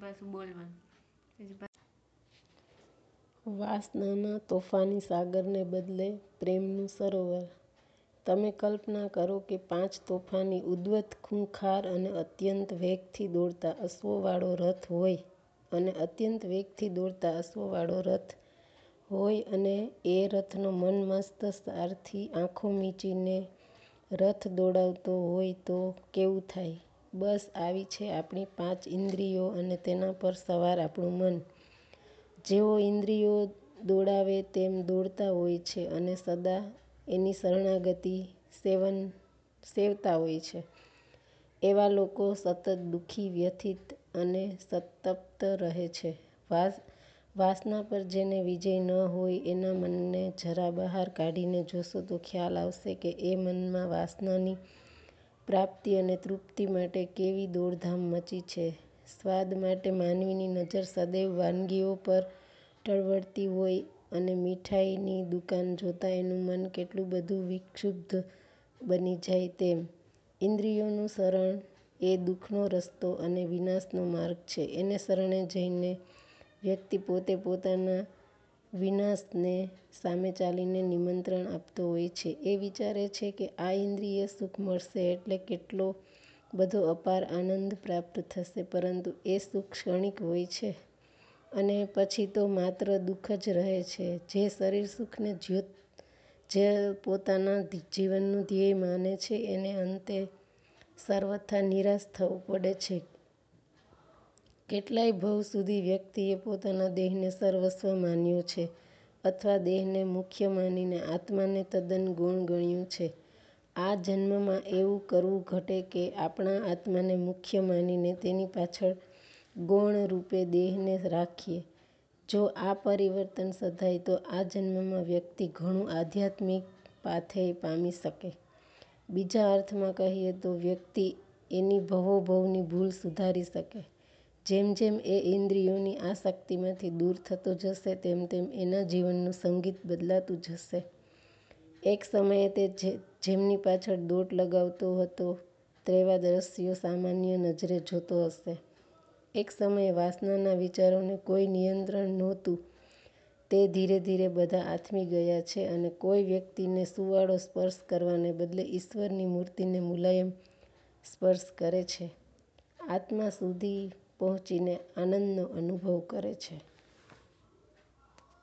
પાછું બોલવાનું. પછી પાછું વાસનાના તોફાની સાગરને બદલે પ્રેમનું સરોવર. તમે કલ્પના કરો કે પાંચ તોફાની, ઉદ્ધત, ખૂંખાર અને અત્યંત વેગથી દોડતા અશ્વવાળો રથ હોય અને અત્યંત વેગથી દોડતા અશ્વવાળો રથ હોય અને એ રથનો મનમસ્ત સારથી આંખો મીચીને રથ દોડાવતો હોય તો કેવું થાય? બસ આવી છે આપણી પાંચ ઇન્દ્રિયો અને તેના પર સવાર આપણું મન. જેઓ ઇન્દ્રિયો દોડાવે તેમ દોડતા હોય છે અને સદા એની શરણાગતિ સેવન, સેવતા હોય છે. એવા લોકો સતત દુઃખી, વ્યથિત અને સંતપ્ત રહે છે. વાસ, વાસના પર જેને વિજય ન હોય એના મનને જરા બહાર કાઢીને જોશો તો ખ્યાલ આવશે કે એ મનમાં વાસનાની પ્રાપ્તિ અને તૃપ્તિ માટે કેવી દોડધામ મચી છે. સ્વાદ માટે માનવીની નજર સદૈવ વાનગીઓ પર ટળવળતી હોય અને મીઠાઈની દુકાન જોતાં એનું મન કેટલું બધું વિક્ષુબ્ધ બની જાય તેમ. ઇન્દ્રિયોનું શરણ એ દુઃખનો રસ્તો અને વિનાશનો માર્ગ છે. એને શરણે જઈને વ્યક્તિ પોતે પોતાના વિનાશને સામે ચાલીને નિમંત્રણ આપતો હોય છે. એ વિચારે છે કે આ ઇન્દ્રિય સુખ મળશે એટલે કેટલો બધો અપાર આનંદ પ્રાપ્ત થશે, પરંતુ એ સુખ ક્ષણિક હોય છે અને પછી તો માત્ર દુઃખ જ રહે છે. જે શરીર સુખને જે પોતાના જીવનનું ધ્યેય માને છે, એને અંતે સર્વથા નિરાશ થવું પડે છે. કેટલાય ભવ સુધી વ્યક્તિએ પોતાના દેહને સર્વસ્વ માન્યો છે અથવા દેહને મુખ્ય માનીને આત્માને તદ્દન ગૌણ ગણ્યું છે. આ જન્મમાં એવું કરવું ઘટે કે આપણા આત્માને મુખ્ય માનીને તેની પાછળ ગૌણ રૂપે દેહને રાખીએ. જો આ પરિવર્તન સધાય તો આ જન્મમાં વ્યક્તિ ઘણું આધ્યાત્મિક પાથેય પામી શકે. બીજા અર્થમાં કહીએ તો વ્યક્તિ એની ભવોભવની ભૂલ સુધારી શકે. જેમ જેમ એ ઇન્દ્રિયોની આસક્તિમાંથી દૂર થતો જશે, તેમ તેમ એના જીવનનું સંગીત બદલાતું જશે. એક સમયે તે જેમની પાછળ દોટ લગાવતો હતો તેવા દ્રશ્યો સામાન્ય નજરે જોતો હશે. એક સમયે વાસનાના વિચારોને કોઈ નિયંત્રણ નહોતું તે ધીરે ધીરે બધા આથમી ગયા છે અને કોઈ વ્યક્તિને સુંવાળો સ્પર્શ કરવાને બદલે ઈશ્વરની મૂર્તિને મુલાયમ સ્પર્શ કરે છે. આત્મા સુધી પહોંચીને આનંદનો અનુભવ કરે છે.